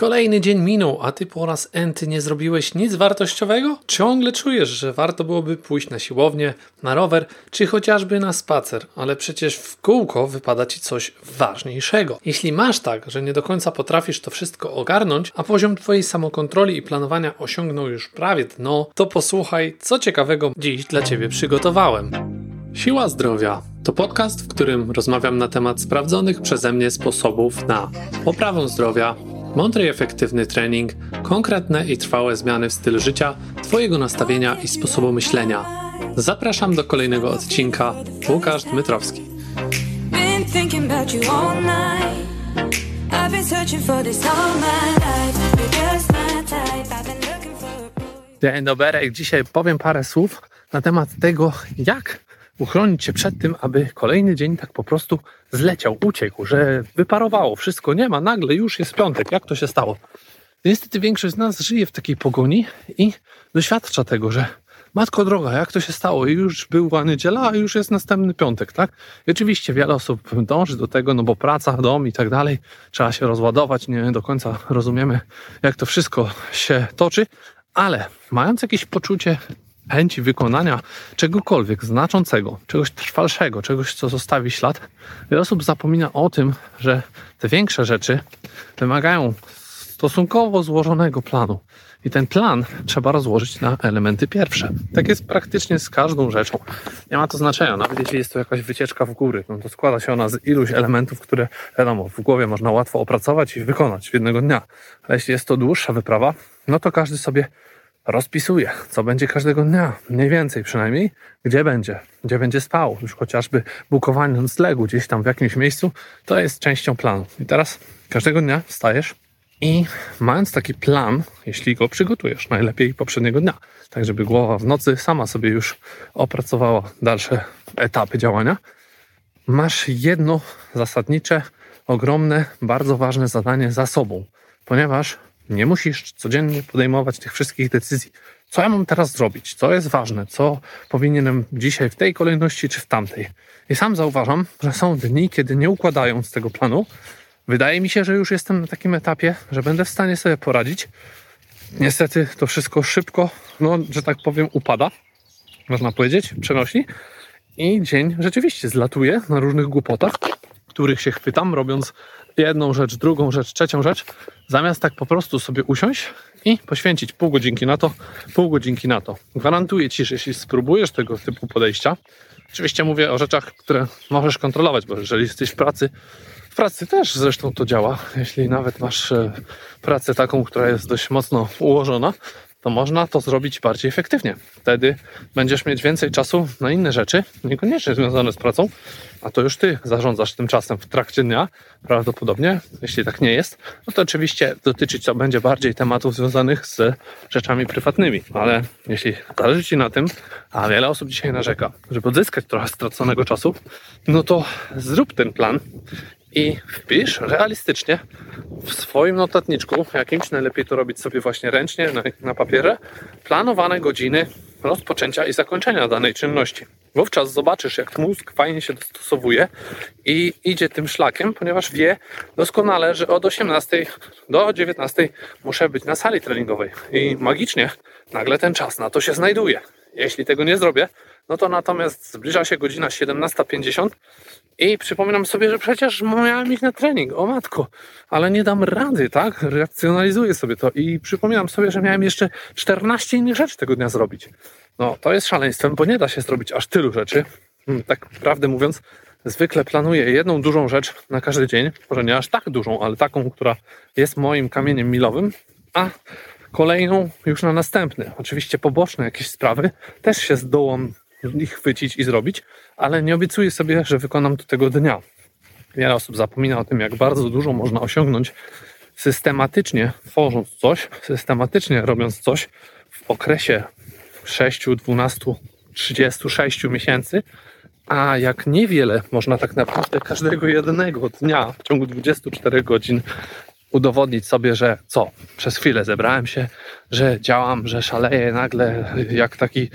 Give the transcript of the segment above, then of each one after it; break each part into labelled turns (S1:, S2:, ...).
S1: Kolejny dzień minął, a ty po raz enty nie zrobiłeś nic wartościowego? Ciągle czujesz, że warto byłoby pójść na siłownię, na rower, czy chociażby na spacer, ale przecież w kółko wypada ci coś ważniejszego. Jeśli masz tak, że nie do końca potrafisz to wszystko ogarnąć, a poziom twojej samokontroli i planowania osiągnął już prawie dno, to posłuchaj, co ciekawego dziś dla ciebie przygotowałem. Siła Zdrowia to podcast, w którym rozmawiam na temat sprawdzonych przeze mnie sposobów na poprawę zdrowia, mądry i efektywny trening, konkretne i trwałe zmiany w stylu życia, Twojego nastawienia i sposobu myślenia. Zapraszam do kolejnego odcinka. Łukasz Dmytrowski. Dzień dobry. Dzisiaj powiem parę słów na temat tego, jak uchronić się przed tym, aby kolejny dzień tak po prostu zleciał, uciekł, że wyparowało, wszystko nie ma, nagle już jest piątek. Jak to się stało? Niestety większość z nas żyje w takiej pogoni i doświadcza tego, że matko droga, jak to się stało? Już była niedziela, a już jest następny piątek, tak? I oczywiście wiele osób dąży do tego, no bo praca, dom i tak dalej, trzeba się rozładować, nie do końca rozumiemy, jak to wszystko się toczy, ale mając jakieś poczucie chęci wykonania czegokolwiek znaczącego, czegoś trwalszego, czegoś, co zostawi ślad, wiele osób zapomina o tym, że te większe rzeczy wymagają stosunkowo złożonego planu. I ten plan trzeba rozłożyć na elementy pierwsze. Tak jest praktycznie z każdą rzeczą. Nie ma to znaczenia, nawet jeśli jest to jakaś wycieczka w góry, no to składa się ona z iluś elementów, które wiadomo, w głowie można łatwo opracować i wykonać w jednego dnia. Ale jeśli jest to dłuższa wyprawa, no to każdy sobie rozpisuje, co będzie każdego dnia, mniej więcej przynajmniej, gdzie będzie, gdzie będzie spał, już chociażby bukowanie noclegu gdzieś tam w jakimś miejscu, to jest częścią planu. I teraz każdego dnia wstajesz i mając taki plan, jeśli go przygotujesz, najlepiej poprzedniego dnia, tak żeby głowa w nocy sama sobie już opracowała dalsze etapy działania, masz jedno zasadnicze, ogromne, bardzo ważne zadanie za sobą, ponieważ nie musisz codziennie podejmować tych wszystkich decyzji. Co ja mam teraz zrobić? Co jest ważne? Co powinienem dzisiaj w tej kolejności czy w tamtej? I sam zauważam, że są dni, kiedy nie układając tego planu, wydaje mi się, że już jestem na takim etapie, że będę w stanie sobie poradzić. Niestety to wszystko szybko, no, że tak powiem, upada, można powiedzieć, przenosi. I dzień rzeczywiście zlatuje na różnych głupotach, których się chwytam, robiąc jedną rzecz, drugą rzecz, trzecią rzecz, zamiast tak po prostu sobie usiąść i poświęcić pół godzinki na to, pół godzinki na to. Gwarantuję Ci, że jeśli spróbujesz tego typu podejścia, oczywiście mówię o rzeczach, które możesz kontrolować, bo jeżeli jesteś w pracy, w pracy też zresztą to działa. Jeśli nawet masz e, pracę taką, która jest dość mocno ułożona, to można to zrobić bardziej efektywnie. Wtedy będziesz mieć więcej czasu na inne rzeczy, niekoniecznie związane z pracą, a to już ty zarządzasz tym czasem w trakcie dnia, prawdopodobnie. Jeśli tak nie jest, no to oczywiście dotyczyć to będzie bardziej tematów związanych z rzeczami prywatnymi, ale jeśli zależy ci na tym, a wiele osób dzisiaj narzeka, żeby odzyskać trochę straconego czasu, no to zrób ten plan i wpisz realistycznie w swoim notatniczku, jakimś najlepiej to robić sobie właśnie ręcznie na, na papierze, planowane godziny rozpoczęcia i zakończenia danej czynności. Wówczas zobaczysz, jak mózg fajnie się dostosowuje i idzie tym szlakiem, ponieważ wie doskonale, że od 18 do 19 muszę być na sali treningowej. I magicznie nagle ten czas na to się znajduje. Jeśli tego nie zrobię, no to natomiast zbliża się godzina 17.50 i przypominam sobie, że przecież miałem iść na trening, o matko, ale nie dam rady, tak? Racjonalizuję sobie to i przypominam sobie, że miałem jeszcze 14 innych rzeczy tego dnia zrobić. No, to jest szaleństwem, bo nie da się zrobić aż tylu rzeczy. Hmm, tak prawdę mówiąc, zwykle planuję jedną dużą rzecz na każdy dzień, może nie aż tak dużą, ale taką, która jest moim kamieniem milowym, a kolejną już na następny. Oczywiście poboczne jakieś sprawy też się zdołam ich chwycić i zrobić, ale nie obiecuję sobie, że wykonam to tego dnia. Wiele osób zapomina o tym, jak bardzo dużo można osiągnąć systematycznie tworząc coś, systematycznie robiąc coś w okresie 6, 12, 36 miesięcy, a jak niewiele można tak naprawdę każdego jednego dnia w ciągu 24 godzin udowodnić sobie, że co, przez chwilę zebrałem się, że działam, że szaleję nagle jak taki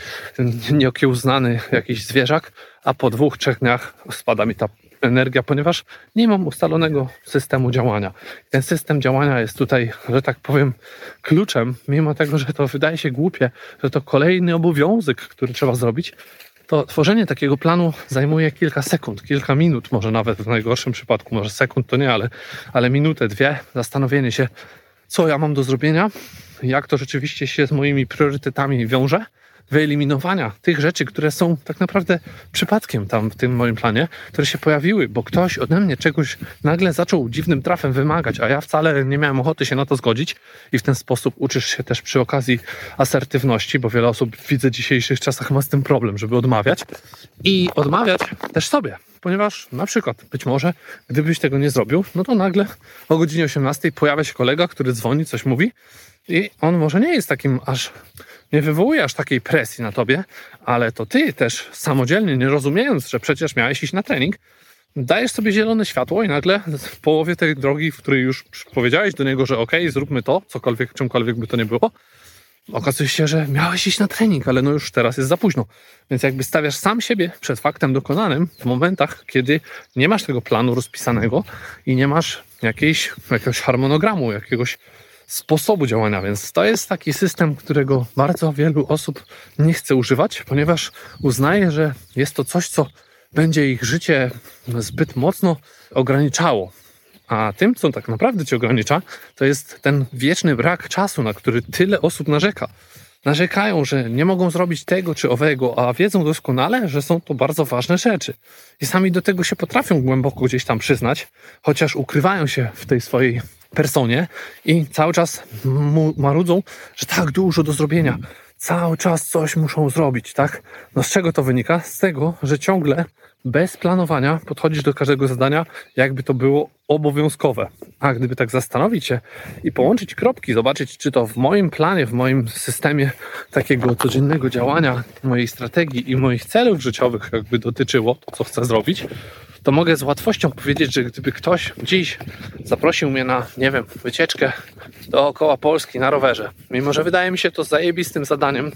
S1: nieokiełznany jakiś zwierzak, a po dwóch, trzech dniach spada mi ta energia, ponieważ nie mam ustalonego systemu działania. Ten system działania jest tutaj, że tak powiem, kluczem, mimo tego, że to wydaje się głupie, że to kolejny obowiązek, który trzeba zrobić, to tworzenie takiego planu zajmuje kilka sekund, kilka minut, może nawet w najgorszym przypadku, może sekund to nie, ale, ale minutę, dwie, zastanowienie się, co ja mam do zrobienia, jak to rzeczywiście się z moimi priorytetami wiąże, wyeliminowania tych rzeczy, które są tak naprawdę przypadkiem tam w tym moim planie, które się pojawiły, bo ktoś ode mnie czegoś nagle zaczął dziwnym trafem wymagać, a ja wcale nie miałem ochoty się na to zgodzić i w ten sposób uczysz się też przy okazji asertywności, bo wiele osób widzę w dzisiejszych czasach ma z tym problem, żeby odmawiać i odmawiać też sobie ponieważ na przykład być może gdybyś tego nie zrobił, no to nagle o godzinie 18 pojawia się kolega, który dzwoni, coś mówi i on może nie jest takim aż nie wywołuje aż takiej presji na tobie, ale to ty też samodzielnie, nie rozumiejąc, że przecież miałeś iść na trening, dajesz sobie zielone światło i nagle w połowie tej drogi, w której już powiedziałeś do niego, że ok, zróbmy to, cokolwiek, czymkolwiek by to nie było, okazuje się, że miałeś iść na trening, ale no już teraz jest za późno. Więc jakby stawiasz sam siebie przed faktem dokonanym w momentach, kiedy nie masz tego planu rozpisanego i nie masz jakiejś, jakiegoś harmonogramu, jakiegoś sposobu działania, więc to jest taki system, którego bardzo wielu osób nie chce używać, ponieważ uznaje, że jest to coś, co będzie ich życie zbyt mocno ograniczało. A tym, co tak naprawdę cię ogranicza, to jest ten wieczny brak czasu, na który tyle osób narzeka. Narzekają, że nie mogą zrobić tego czy owego, a wiedzą doskonale, że są to bardzo ważne rzeczy. I sami do tego się potrafią głęboko gdzieś tam przyznać, chociaż ukrywają się w tej swojej personie i cały czas marudzą, że tak dużo do zrobienia. Cały czas coś muszą zrobić, tak? No z czego to wynika? Z tego, że ciągle bez planowania podchodzisz do każdego zadania, jakby to było obowiązkowe. A gdyby tak zastanowić się i połączyć kropki, zobaczyć, czy to w moim planie, w moim systemie takiego codziennego działania, mojej strategii i moich celów życiowych, jakby dotyczyło to, co chcę zrobić, to mogę z łatwością powiedzieć, że gdyby ktoś dziś zaprosił mnie na, nie wiem, wycieczkę dookoła Polski na rowerze, mimo że wydaje mi się to zajebistym zadaniem,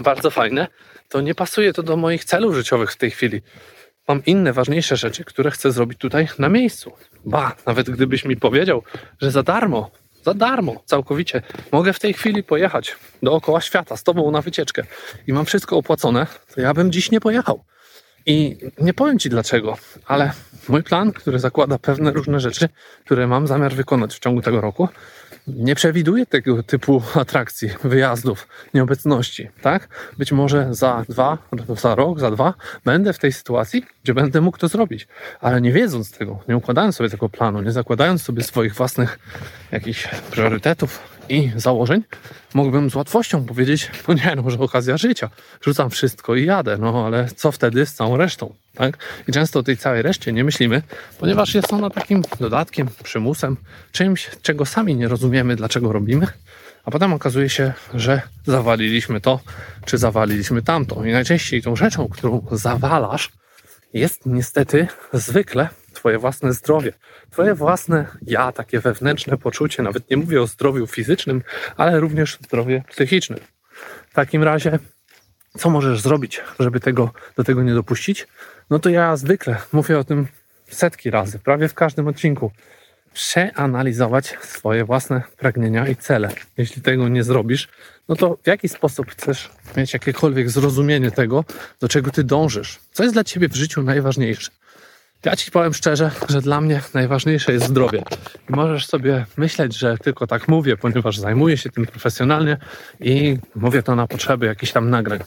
S1: bardzo fajne, to nie pasuje to do moich celów życiowych w tej chwili. Mam inne, ważniejsze rzeczy, które chcę zrobić tutaj na miejscu. Ba, nawet gdybyś mi powiedział, że za darmo, za darmo, całkowicie, mogę w tej chwili pojechać dookoła świata z tobą na wycieczkę i mam wszystko opłacone, to ja bym dziś nie pojechał. I nie powiem Ci dlaczego, ale mój plan, który zakłada pewne różne rzeczy, które mam zamiar wykonać w ciągu tego roku, nie przewiduje tego typu atrakcji, wyjazdów, nieobecności, tak? Być może za dwa, za rok, za dwa będę w tej sytuacji, gdzie będę mógł to zrobić, ale nie wiedząc tego, nie układając sobie tego planu, nie zakładając sobie swoich własnych jakichś priorytetów, i założeń, mógłbym z łatwością powiedzieć, no nie, no może okazja życia, rzucam wszystko i jadę, no ale co wtedy z całą resztą, tak? I często o tej całej reszcie nie myślimy, ponieważ jest ona takim dodatkiem, przymusem, czymś, czego sami nie rozumiemy, dlaczego robimy, a potem okazuje się, że zawaliliśmy to, czy zawaliliśmy tamto. I najczęściej tą rzeczą, którą zawalasz, jest niestety zwykle Twoje własne zdrowie, Twoje własne ja, takie wewnętrzne poczucie. Nawet nie mówię o zdrowiu fizycznym, ale również zdrowie psychicznym. W takim razie, co możesz zrobić, żeby tego, do tego nie dopuścić? No to ja zwykle mówię o tym setki razy, prawie w każdym odcinku. Przeanalizować swoje własne pragnienia i cele. Jeśli tego nie zrobisz, no to w jaki sposób chcesz mieć jakiekolwiek zrozumienie tego, do czego ty dążysz? Co jest dla ciebie w życiu najważniejsze? Ja ci powiem szczerze, że dla mnie najważniejsze jest zdrowie. Możesz sobie myśleć, że tylko tak mówię, ponieważ zajmuję się tym profesjonalnie i mówię to na potrzeby jakichś tam nagrań.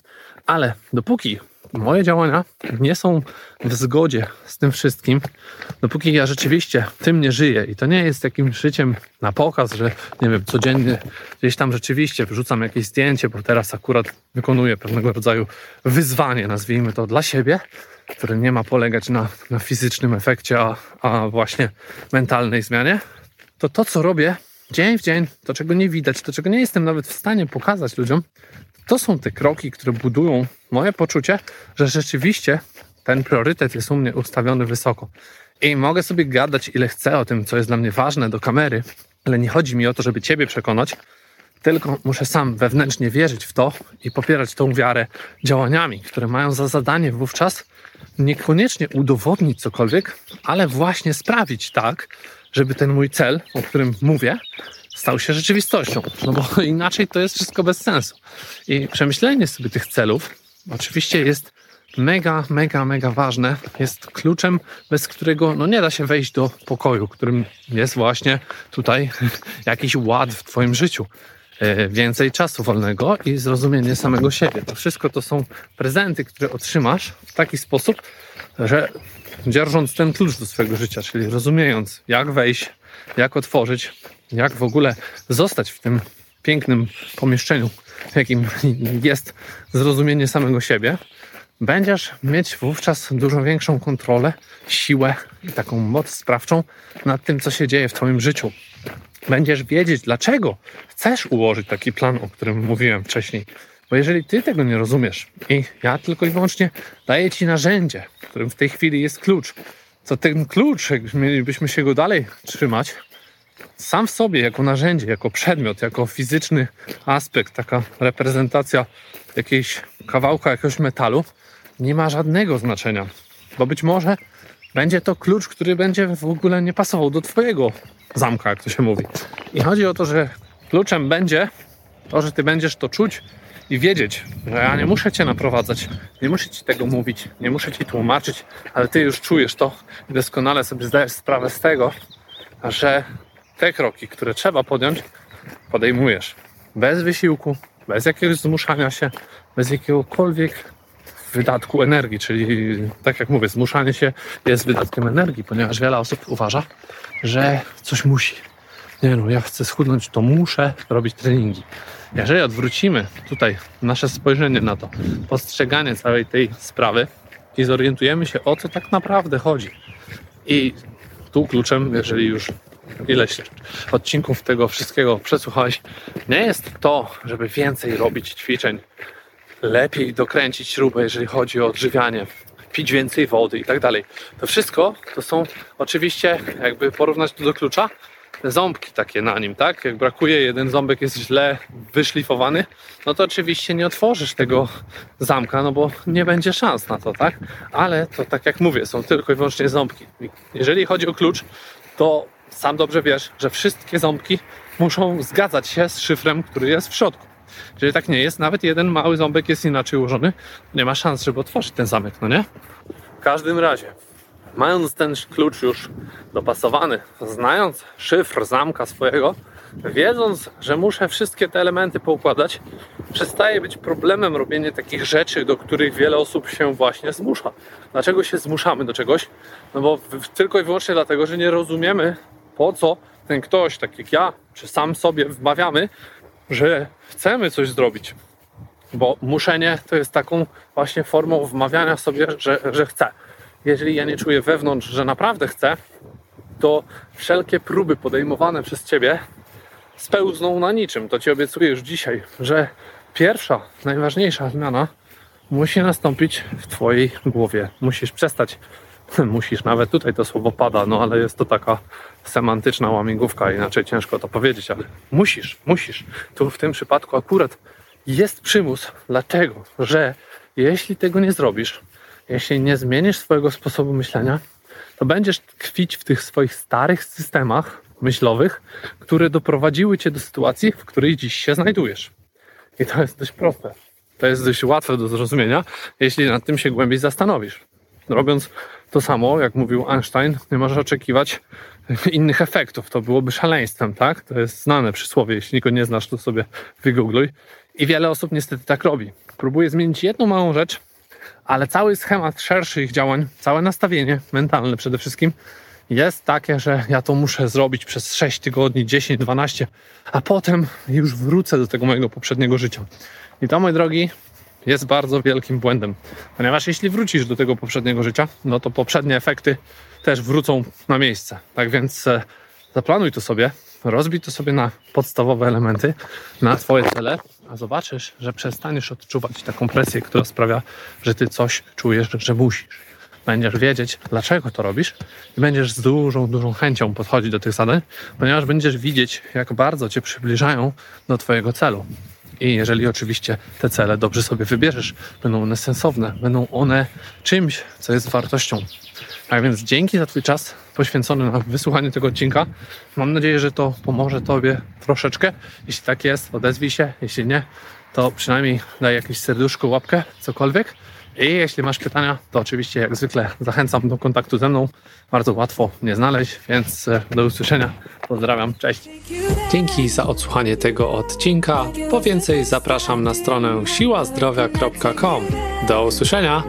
S1: Ale dopóki moje działania nie są w zgodzie z tym wszystkim, dopóki ja rzeczywiście tym nie żyję i to nie jest jakimś życiem na pokaz, że nie wiem, codziennie gdzieś tam rzeczywiście wrzucam jakieś zdjęcie, bo teraz akurat wykonuję pewnego rodzaju wyzwanie, nazwijmy to dla siebie, które nie ma polegać na, na fizycznym efekcie, a, a właśnie mentalnej zmianie, to to, co robię dzień w dzień, to czego nie widać, to czego nie jestem nawet w stanie pokazać ludziom, to są te kroki, które budują moje poczucie, że rzeczywiście ten priorytet jest u mnie ustawiony wysoko. I mogę sobie gadać ile chcę o tym, co jest dla mnie ważne do kamery, ale nie chodzi mi o to, żeby Ciebie przekonać, tylko muszę sam wewnętrznie wierzyć w to i popierać tą wiarę działaniami, które mają za zadanie wówczas niekoniecznie udowodnić cokolwiek, ale właśnie sprawić tak, żeby ten mój cel, o którym mówię, stał się rzeczywistością. No bo inaczej to jest wszystko bez sensu. I przemyślenie sobie tych celów oczywiście jest mega, mega, mega ważne. Jest kluczem, bez którego no nie da się wejść do pokoju, którym jest właśnie tutaj jakiś ład w Twoim życiu. E, więcej czasu wolnego i zrozumienie samego siebie. To wszystko to są prezenty, które otrzymasz w taki sposób, że dzierżąc ten klucz do swojego życia, czyli rozumiejąc, jak wejść, jak otworzyć, jak w ogóle zostać w tym pięknym pomieszczeniu, jakim jest zrozumienie samego siebie, będziesz mieć wówczas dużo większą kontrolę, siłę i taką moc sprawczą nad tym, co się dzieje w Twoim życiu. Będziesz wiedzieć, dlaczego chcesz ułożyć taki plan, o którym mówiłem wcześniej. Bo jeżeli Ty tego nie rozumiesz i ja tylko i wyłącznie daję Ci narzędzie, którym w tej chwili jest klucz, to ten klucz, jak mielibyśmy się go dalej trzymać, sam w sobie jako narzędzie, jako przedmiot, jako fizyczny aspekt, taka reprezentacja jakiejś kawałka jakiegoś metalu, nie ma żadnego znaczenia. Bo być może będzie to klucz, który będzie w ogóle nie pasował do Twojego zamka, jak to się mówi. I chodzi o to, że kluczem będzie to, że Ty będziesz to czuć i wiedzieć, że ja nie muszę Cię naprowadzać, nie muszę Ci tego mówić, nie muszę Ci tłumaczyć, ale Ty już czujesz to i doskonale sobie zdajesz sprawę z tego, że te kroki, które trzeba podjąć, podejmujesz bez wysiłku, bez jakiegoś zmuszania się, bez jakiegokolwiek wydatku energii, czyli tak jak mówię, zmuszanie się jest wydatkiem energii, ponieważ wiele osób uważa, że coś musi. Nie no, ja chcę schudnąć, to muszę robić treningi. Jeżeli odwrócimy tutaj nasze spojrzenie na to, postrzeganie całej tej sprawy i zorientujemy się, o co tak naprawdę chodzi. I tu kluczem, jeżeli już ileś odcinków tego wszystkiego przesłuchałeś, nie jest to, żeby więcej robić ćwiczeń, lepiej dokręcić śrubę, jeżeli chodzi o odżywianie, pić więcej wody i tak dalej. To wszystko to są oczywiście, jakby porównać to do klucza, ząbki takie na nim, tak? Jak brakuje, jeden ząbek jest źle wyszlifowany, no to oczywiście nie otworzysz tego zamka, no bo nie będzie szans na to, tak? Ale to tak jak mówię, są tylko i wyłącznie ząbki. Jeżeli chodzi o klucz, to sam dobrze wiesz, że wszystkie ząbki muszą zgadzać się z szyfrem, który jest w środku. Jeżeli tak nie jest, nawet jeden mały ząbek jest inaczej ułożony, nie ma szans, żeby otworzyć ten zamek, no nie? W każdym razie, mając ten klucz już dopasowany, znając szyfr zamka swojego, wiedząc, że muszę wszystkie te elementy poukładać, przestaje być problemem robienie takich rzeczy, do których wiele osób się właśnie zmusza. Dlaczego się zmuszamy do czegoś? No bo tylko i wyłącznie dlatego, że nie rozumiemy, po co ten ktoś, tak jak ja, czy sam sobie wmawiamy, że chcemy coś zrobić. Bo muszenie to jest taką właśnie formą wmawiania sobie, że, że chcę. Jeżeli ja nie czuję wewnątrz, że naprawdę chcę, to wszelkie próby podejmowane przez ciebie spełzną na niczym. To ci obiecuję już dzisiaj, że pierwsza, najważniejsza zmiana musi nastąpić w twojej głowie. Musisz przestać musisz, nawet tutaj to słowo pada, no ale jest to taka semantyczna łamigłówka, inaczej ciężko to powiedzieć, ale musisz, musisz. Tu w tym przypadku akurat jest przymus. Dlaczego? Że jeśli tego nie zrobisz, jeśli nie zmienisz swojego sposobu myślenia, to będziesz tkwić w tych swoich starych systemach myślowych, które doprowadziły cię do sytuacji, w której dziś się znajdujesz. I to jest dość proste. To jest dość łatwe do zrozumienia, jeśli nad tym się głębiej zastanowisz. Robiąc to samo, jak mówił Einstein, nie możesz oczekiwać innych efektów. To byłoby szaleństwem, tak? To jest znane przysłowie. Jeśli go nie znasz, to sobie wygoogluj. I wiele osób niestety tak robi. Próbuje zmienić jedną małą rzecz, ale cały schemat szerszych działań, całe nastawienie mentalne przede wszystkim jest takie, że ja to muszę zrobić przez 6 tygodni, 10, 12, a potem już wrócę do tego mojego poprzedniego życia. I to, moi drogi, jest bardzo wielkim błędem, ponieważ jeśli wrócisz do tego poprzedniego życia, no to poprzednie efekty też wrócą na miejsce. Tak więc e, zaplanuj to sobie, rozbij to sobie na podstawowe elementy, na Twoje cele, a zobaczysz, że przestaniesz odczuwać taką presję, która sprawia, że Ty coś czujesz, że musisz. Będziesz wiedzieć, dlaczego to robisz i będziesz z dużą, dużą chęcią podchodzić do tych zadań, ponieważ będziesz widzieć, jak bardzo Cię przybliżają do Twojego celu. I jeżeli oczywiście te cele dobrze sobie wybierzesz, będą one sensowne, będą one czymś, co jest wartością. A więc dzięki za Twój czas poświęcony na wysłuchanie tego odcinka. Mam nadzieję, że to pomoże Tobie troszeczkę. Jeśli tak jest, odezwij się. Jeśli nie, to przynajmniej daj jakieś serduszko, łapkę, cokolwiek. I jeśli masz pytania, to oczywiście jak zwykle zachęcam do kontaktu ze mną. Bardzo łatwo mnie znaleźć, więc e, do usłyszenia. Pozdrawiam, cześć. Dzięki za odsłuchanie tego odcinka. Po więcej zapraszam na stronę siłazdrowia.com. Do usłyszenia.